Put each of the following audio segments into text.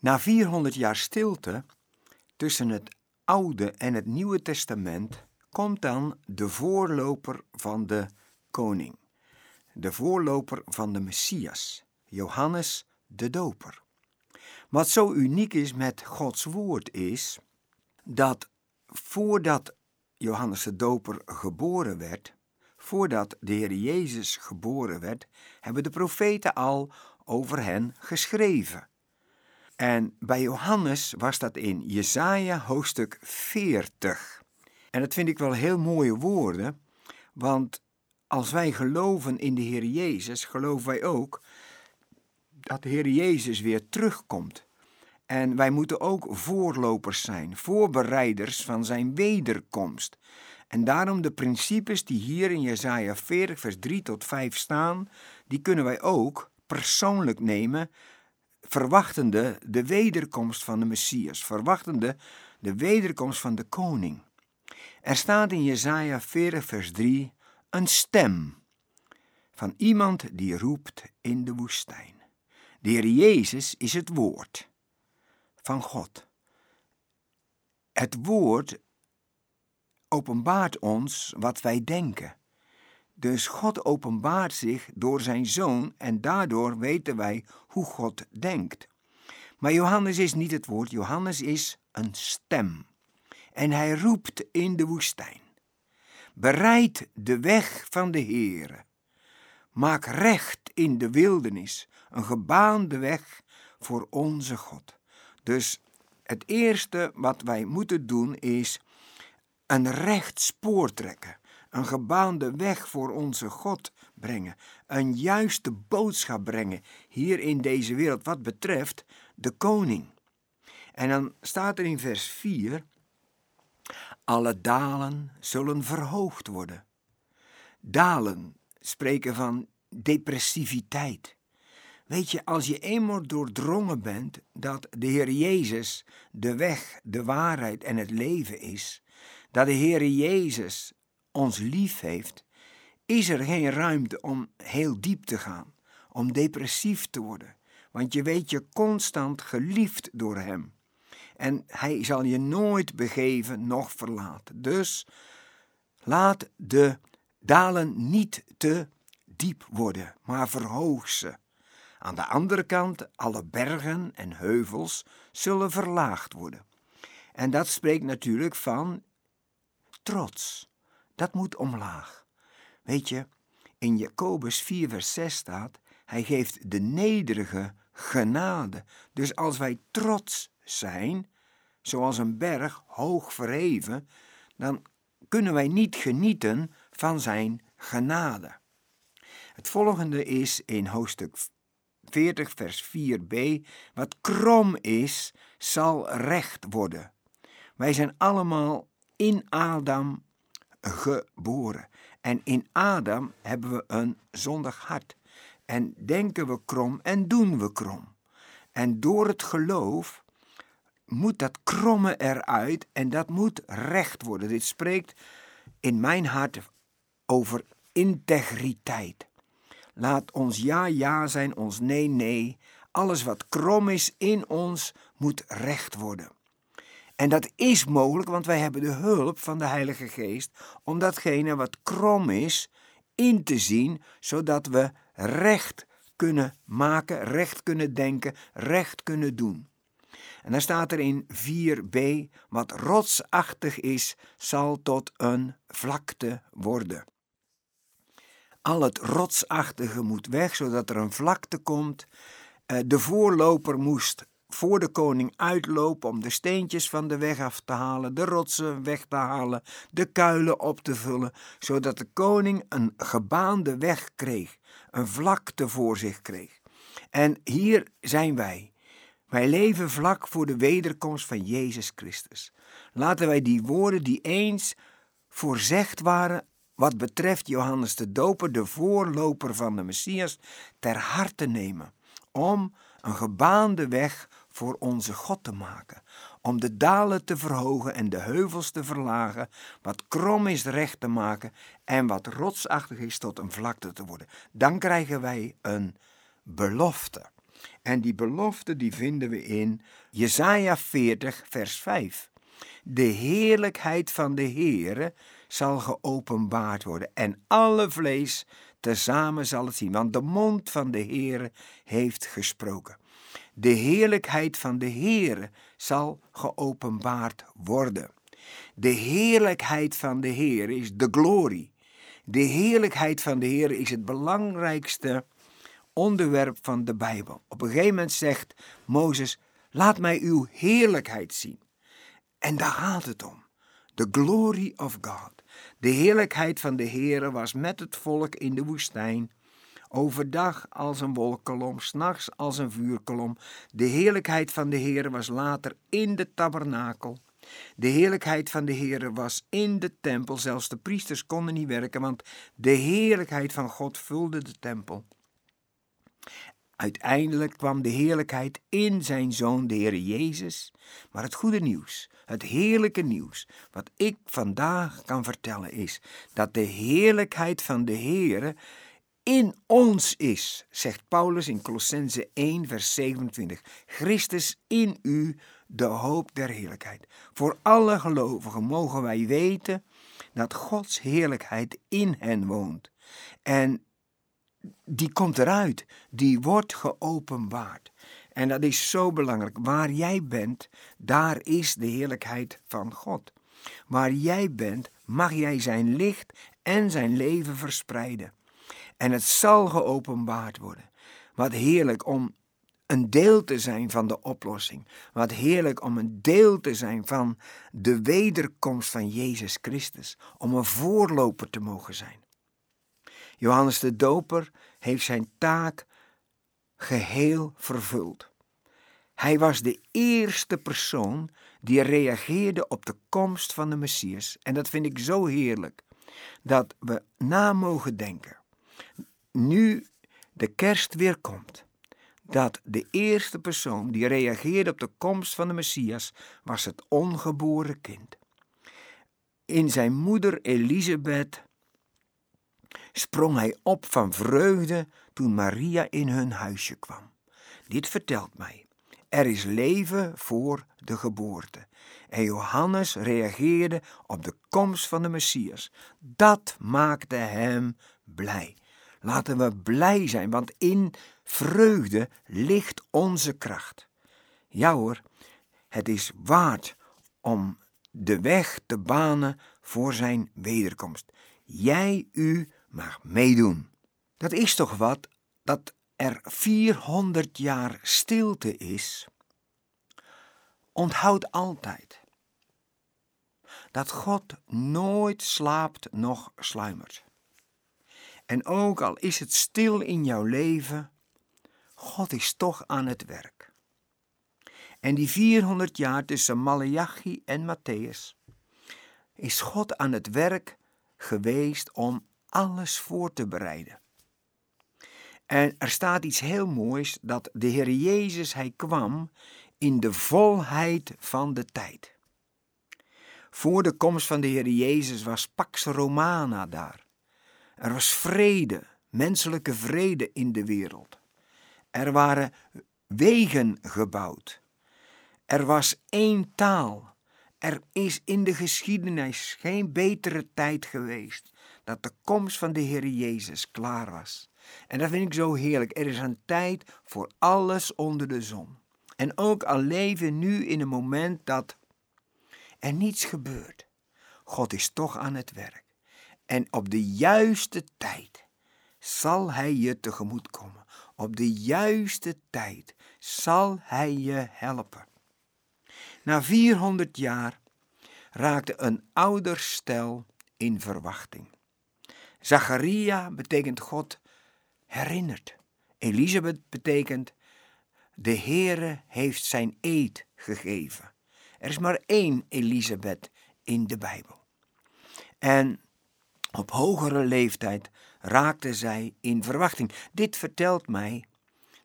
Na 400 jaar stilte tussen het Oude en het Nieuwe Testament komt dan de voorloper van de koning, de voorloper van de Messias, Johannes de Doper. Wat zo uniek is met Gods woord is dat voordat Johannes de Doper geboren werd, voordat de Heer Jezus geboren werd, hebben de profeten al over hen geschreven. En bij Johannes was dat in Jesaja hoofdstuk 40. En dat vind ik wel heel mooie woorden, want als wij geloven in de Heer Jezus, geloven wij ook dat de Heer Jezus weer terugkomt. En wij moeten ook voorlopers zijn, voorbereiders van zijn wederkomst. En daarom de principes die hier in Jesaja 40 vers 3 tot 5 staan, die kunnen wij ook persoonlijk nemen, verwachtende de wederkomst van de Messias, verwachtende de wederkomst van de koning. Er staat in Jesaja 40 vers 3 een stem van iemand die roept in de woestijn. De Heer Jezus is het woord van God. Het woord openbaart ons wat wij denken. Dus God openbaart zich door zijn zoon en daardoor weten wij hoe God denkt. Maar Johannes is niet het woord, Johannes is een stem. En hij roept in de woestijn. Bereid de weg van de Heere. Maak recht in de wildernis, een gebaande weg voor onze God. Dus het eerste wat wij moeten doen is een recht spoor trekken, een gebaande weg voor onze God brengen, een juiste boodschap brengen hier in deze wereld wat betreft de koning. En dan staat er in vers 4: Alle dalen zullen verhoogd worden. Dalen spreken van depressiviteit. Weet je, als je eenmaal doordrongen bent dat de Heer Jezus de weg, de waarheid en het leven is, dat de Heer Jezus ons lief heeft, is er geen ruimte om heel diep te gaan, om depressief te worden. Want je weet je constant geliefd door Hem. En Hij zal je nooit begeven, noch verlaten. Dus laat de dalen niet te diep worden, maar verhoog ze. Aan de andere kant, alle bergen en heuvels zullen verlaagd worden. En dat spreekt natuurlijk van trots. Dat moet omlaag. Weet je, in Jacobus 4, vers 6 staat: Hij geeft de nederige genade. Dus als wij trots zijn, zoals een berg hoog verheven, dan kunnen wij niet genieten van Zijn genade. Het volgende is in hoofdstuk 40, vers 4b: Wat krom is, zal recht worden. Wij zijn allemaal in Adam geboren. En in Adam hebben we een zondig hart. En denken we krom en doen we krom. En door het geloof moet dat kromme eruit en dat moet recht worden. Dit spreekt in mijn hart over integriteit. Laat ons ja ja zijn, ons nee nee. Alles wat krom is in ons moet recht worden. En dat is mogelijk, want wij hebben de hulp van de Heilige Geest om datgene wat krom is in te zien, zodat we recht kunnen maken, recht kunnen denken, recht kunnen doen. En dan staat er in 4b: wat rotsachtig is, zal tot een vlakte worden. Al het rotsachtige moet weg, zodat er een vlakte komt. Eh, de voorloper moest voor de koning uitlopen om de steentjes van de weg af te halen, de rotsen weg te halen, de kuilen op te vullen, zodat de koning een gebaande weg kreeg, een vlakte voor zich kreeg. En hier zijn wij. Wij leven vlak voor de wederkomst van Jezus Christus. Laten wij die woorden die eens voorzegd waren wat betreft Johannes de Doper, de voorloper van de Messias, ter harte nemen, om een gebaande weg voor onze God te maken, om de dalen te verhogen en de heuvels te verlagen, wat krom is recht te maken en wat rotsachtig is tot een vlakte te worden. Dan krijgen wij een belofte. En die belofte die vinden we in Jesaja 40, vers 5. De heerlijkheid van de Heere zal geopenbaard worden en alle vlees tezamen zal het zien, want de mond van de Heere heeft gesproken. De heerlijkheid van de Heere zal geopenbaard worden. De heerlijkheid van de Heer is de glorie. De heerlijkheid van de Heer is het belangrijkste onderwerp van de Bijbel. Op een gegeven moment zegt Mozes: Laat mij uw heerlijkheid zien. En daar gaat het om. The glory of God. De heerlijkheid van de Heere was met het volk in de woestijn. Overdag als een wolkolom, s'nachts als een vuurkolom. De heerlijkheid van de Heere was later in de tabernakel. De heerlijkheid van de Heere was in de tempel. Zelfs de priesters konden niet werken, want de heerlijkheid van God vulde de tempel. Uiteindelijk kwam de heerlijkheid in zijn zoon, de Heer Jezus. Maar het goede nieuws, het heerlijke nieuws, wat ik vandaag kan vertellen, is dat de heerlijkheid van de Heer in ons is, zegt Paulus in Colossense 1, vers 27. Christus in u, de hoop der heerlijkheid. Voor alle gelovigen mogen wij weten dat Gods heerlijkheid in hen woont. En die komt eruit, die wordt geopenbaard. En dat is zo belangrijk. Waar jij bent, daar is de heerlijkheid van God. Waar jij bent, mag jij zijn licht en zijn leven verspreiden. En het zal geopenbaard worden. Wat heerlijk om een deel te zijn van de oplossing. Wat heerlijk om een deel te zijn van de wederkomst van Jezus Christus. Om een voorloper te mogen zijn. Johannes de Doper heeft zijn taak geheel vervuld. Hij was de eerste persoon die reageerde op de komst van de Messias. En dat vind ik zo heerlijk, dat we na mogen denken, nu de kerst weer komt, dat de eerste persoon die reageerde op de komst van de Messias was het ongeboren kind. In zijn moeder Elisabeth sprong hij op van vreugde toen Maria in hun huisje kwam. Dit vertelt mij. Er is leven voor de geboorte. En Johannes reageerde op de komst van de Messias. Dat maakte hem blij. Laten we blij zijn, want in vreugde ligt onze kracht. Ja hoor, het is waard om de weg te banen voor zijn wederkomst. Jij, u mag meedoen. Dat is toch wat dat er 400 jaar stilte is. Onthoud altijd dat God nooit slaapt noch sluimert. En ook al is het stil in jouw leven, God is toch aan het werk. En die 400 jaar tussen Malachi en Matthäus is God aan het werk geweest om alles voor te bereiden. En er staat iets heel moois dat de Heer Jezus, hij kwam in de volheid van de tijd. Voor de komst van de Heer Jezus was Pax Romana daar. Er was vrede, menselijke vrede in de wereld. Er waren wegen gebouwd. Er was één taal. Er is in de geschiedenis geen betere tijd geweest dat de komst van de Heer Jezus klaar was. En dat vind ik zo heerlijk. Er is een tijd voor alles onder de zon. En ook al leven nu in een moment dat er niets gebeurt. God is toch aan het werk. En op de juiste tijd zal Hij je tegemoet komen. Op de juiste tijd zal Hij je helpen. Na 400 jaar raakte een ouder stel in verwachting. Zacharia betekent God herinnert. Elisabeth betekent de Heere heeft zijn eed gegeven. Er is maar één Elisabeth in de Bijbel. En op hogere leeftijd raakte zij in verwachting. Dit vertelt mij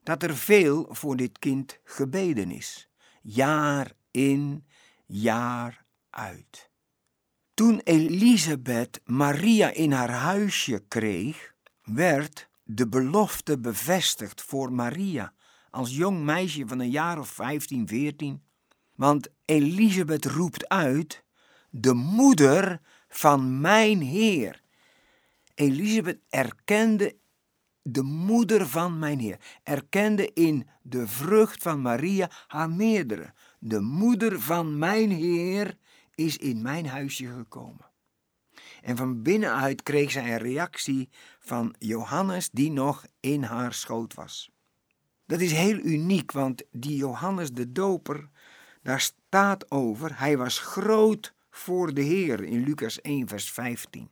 dat er veel voor dit kind gebeden is. Jaar in, jaar uit. Toen Elisabeth Maria in haar huisje kreeg, werd de belofte bevestigd voor Maria als jong meisje van een jaar of 15, 14. Want Elisabeth roept uit: De moeder van mijn Heer. Elisabeth erkende de moeder van mijn Heer, erkende in de vrucht van Maria haar meerdere. De moeder van mijn Heer is in mijn huisje gekomen. En van binnenuit kreeg zij een reactie van Johannes, die nog in haar schoot was. Dat is heel uniek, want die Johannes de Doper, daar staat over, hij was groot voor de Heer in Lucas 1, vers 15.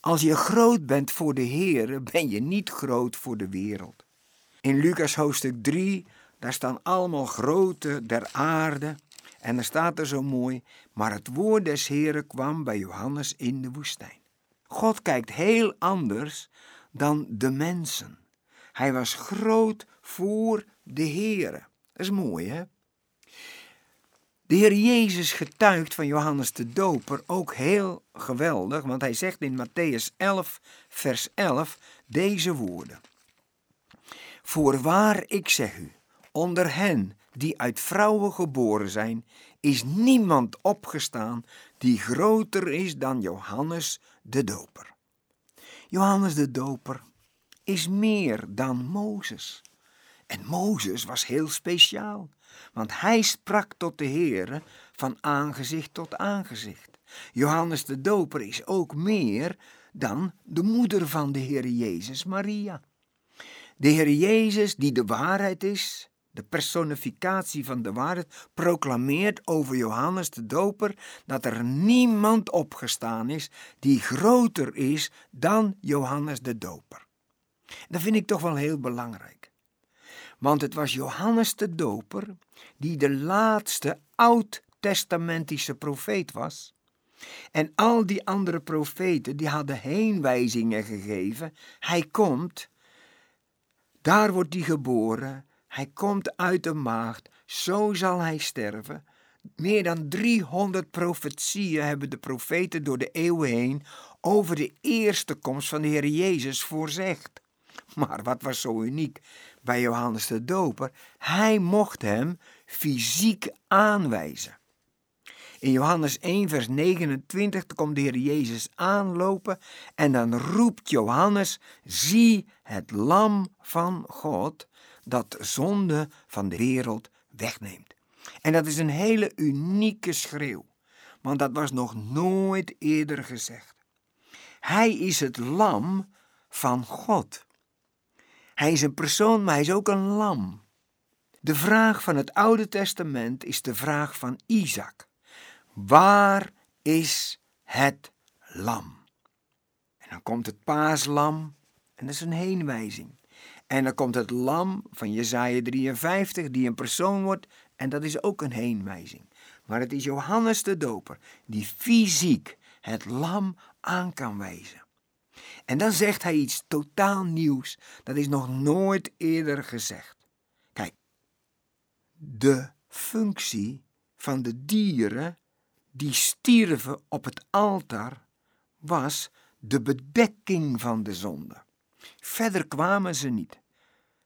Als je groot bent voor de Heer, ben je niet groot voor de wereld. In Lucas hoofdstuk 3, daar staan allemaal grote der aarde. En er staat er zo mooi, maar het woord des Heeren kwam bij Johannes in de woestijn. God kijkt heel anders dan de mensen. Hij was groot voor de Heere. Dat is mooi, hè? De Heer Jezus getuigt van Johannes de Doper ook heel geweldig, want hij zegt in Matthäus 11, vers 11 deze woorden. Voorwaar, ik zeg u, onder hen die uit vrouwen geboren zijn, is niemand opgestaan die groter is dan Johannes de Doper. Johannes de Doper is meer dan Mozes. En Mozes was heel speciaal, want hij sprak tot de Heere van aangezicht tot aangezicht. Johannes de Doper is ook meer dan de moeder van de Heer Jezus, Maria. De Heer Jezus, die de waarheid is, de personificatie van de waarheid, proclameert over Johannes de Doper dat er niemand opgestaan is die groter is dan Johannes de Doper. Dat vind ik toch wel heel belangrijk. Want het was Johannes de Doper die de laatste oud-testamentische profeet was. En al die andere profeten die hadden heenwijzingen gegeven. Hij komt, daar wordt hij geboren, hij komt uit de maagd, zo zal hij sterven. Meer dan 300 profetieën hebben de profeten door de eeuwen heen over de eerste komst van de Heer Jezus voorzegd. Maar wat was zo uniek bij Johannes de Doper? Hij mocht hem fysiek aanwijzen. In Johannes 1, vers 29 komt de Heer Jezus aanlopen en dan roept Johannes: Zie het Lam van God dat zonde van de wereld wegneemt. En dat is een hele unieke schreeuw, want dat was nog nooit eerder gezegd. Hij is het lam van God. Hij is een persoon, maar hij is ook een lam. De vraag van het Oude Testament is de vraag van Isaac. Waar is het lam? En dan komt het paaslam en dat is een heenwijzing. En dan komt het lam van Jezaja 53, die een persoon wordt, en dat is ook een heenwijzing. Maar het is Johannes de Doper die fysiek het lam aan kan wijzen. En dan zegt hij iets totaal nieuws, dat is nog nooit eerder gezegd. Kijk, de functie van de dieren die stierven op het altaar was de bedekking van de zonde. Verder kwamen ze niet.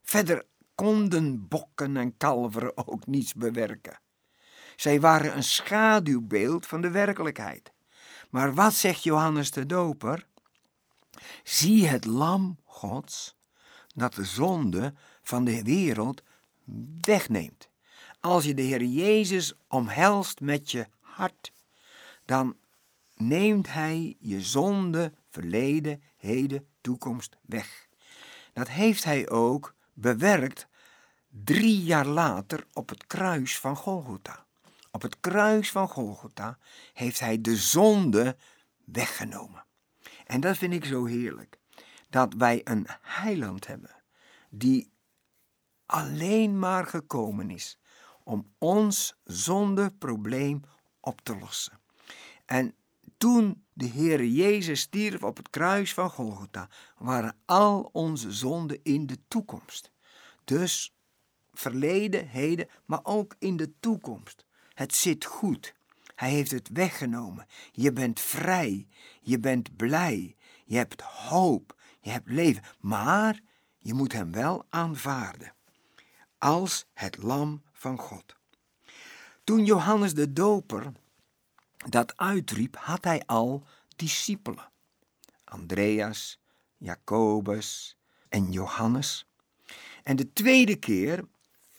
Verder konden bokken en kalveren ook niets bewerken. Zij waren een schaduwbeeld van de werkelijkheid. Maar wat zegt Johannes de Doper? Zie het lam Gods dat de zonde van de wereld wegneemt. Als je de Heer Jezus omhelst met je hart, dan neemt Hij je zonde, verleden, heden, toekomst weg. Dat heeft Hij ook bewerkt drie jaar later op het kruis van Golgotha. Op het kruis van Golgotha heeft Hij de zonde weggenomen. En dat vind ik zo heerlijk. Dat wij een heiland hebben die alleen maar gekomen is om ons zondeprobleem op te lossen. En toen de Heer Jezus stierf op het kruis van Golgotha, waren al onze zonden in de toekomst. Dus verleden, heden, maar ook in de toekomst. Het zit goed. Hij heeft het weggenomen. Je bent vrij. Je bent blij. Je hebt hoop. Je hebt leven. Maar je moet hem wel aanvaarden. als het lam van God. Toen Johannes de Doper dat uitriep, had hij al discipelen. Andreas, Jacobus en Johannes. En de tweede keer,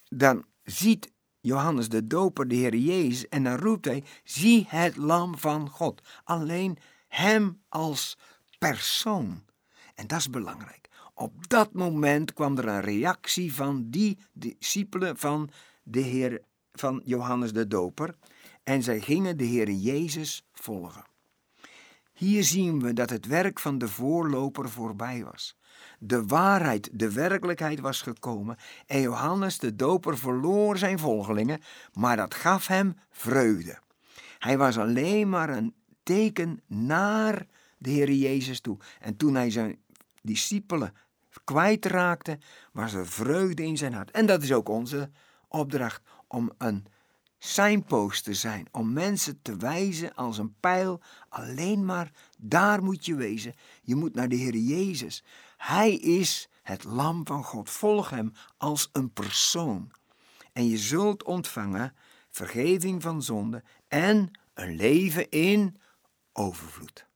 dan ziet Johannes de Doper de Heer Jezus en dan roept hij, zie het lam van God. Alleen hem als persoon. En dat is belangrijk. Op dat moment kwam er een reactie van die discipelen van de Heer van Johannes de Doper en zij gingen de Heer Jezus volgen. Hier zien we dat het werk van de voorloper voorbij was. De waarheid, de werkelijkheid was gekomen en Johannes de Doper verloor zijn volgelingen, maar dat gaf hem vreugde. Hij was alleen maar een teken naar de Heer Jezus toe. En toen hij zijn discipelen kwijtraakte, was er vreugde in zijn hart. En dat is ook onze opdracht om een signpost te zijn, om mensen te wijzen als een pijl. Alleen maar daar moet je wezen. Je moet naar de Heer Jezus. Hij is het lam van God. Volg hem als een persoon. En je zult ontvangen vergeving van zonde en een leven in overvloed.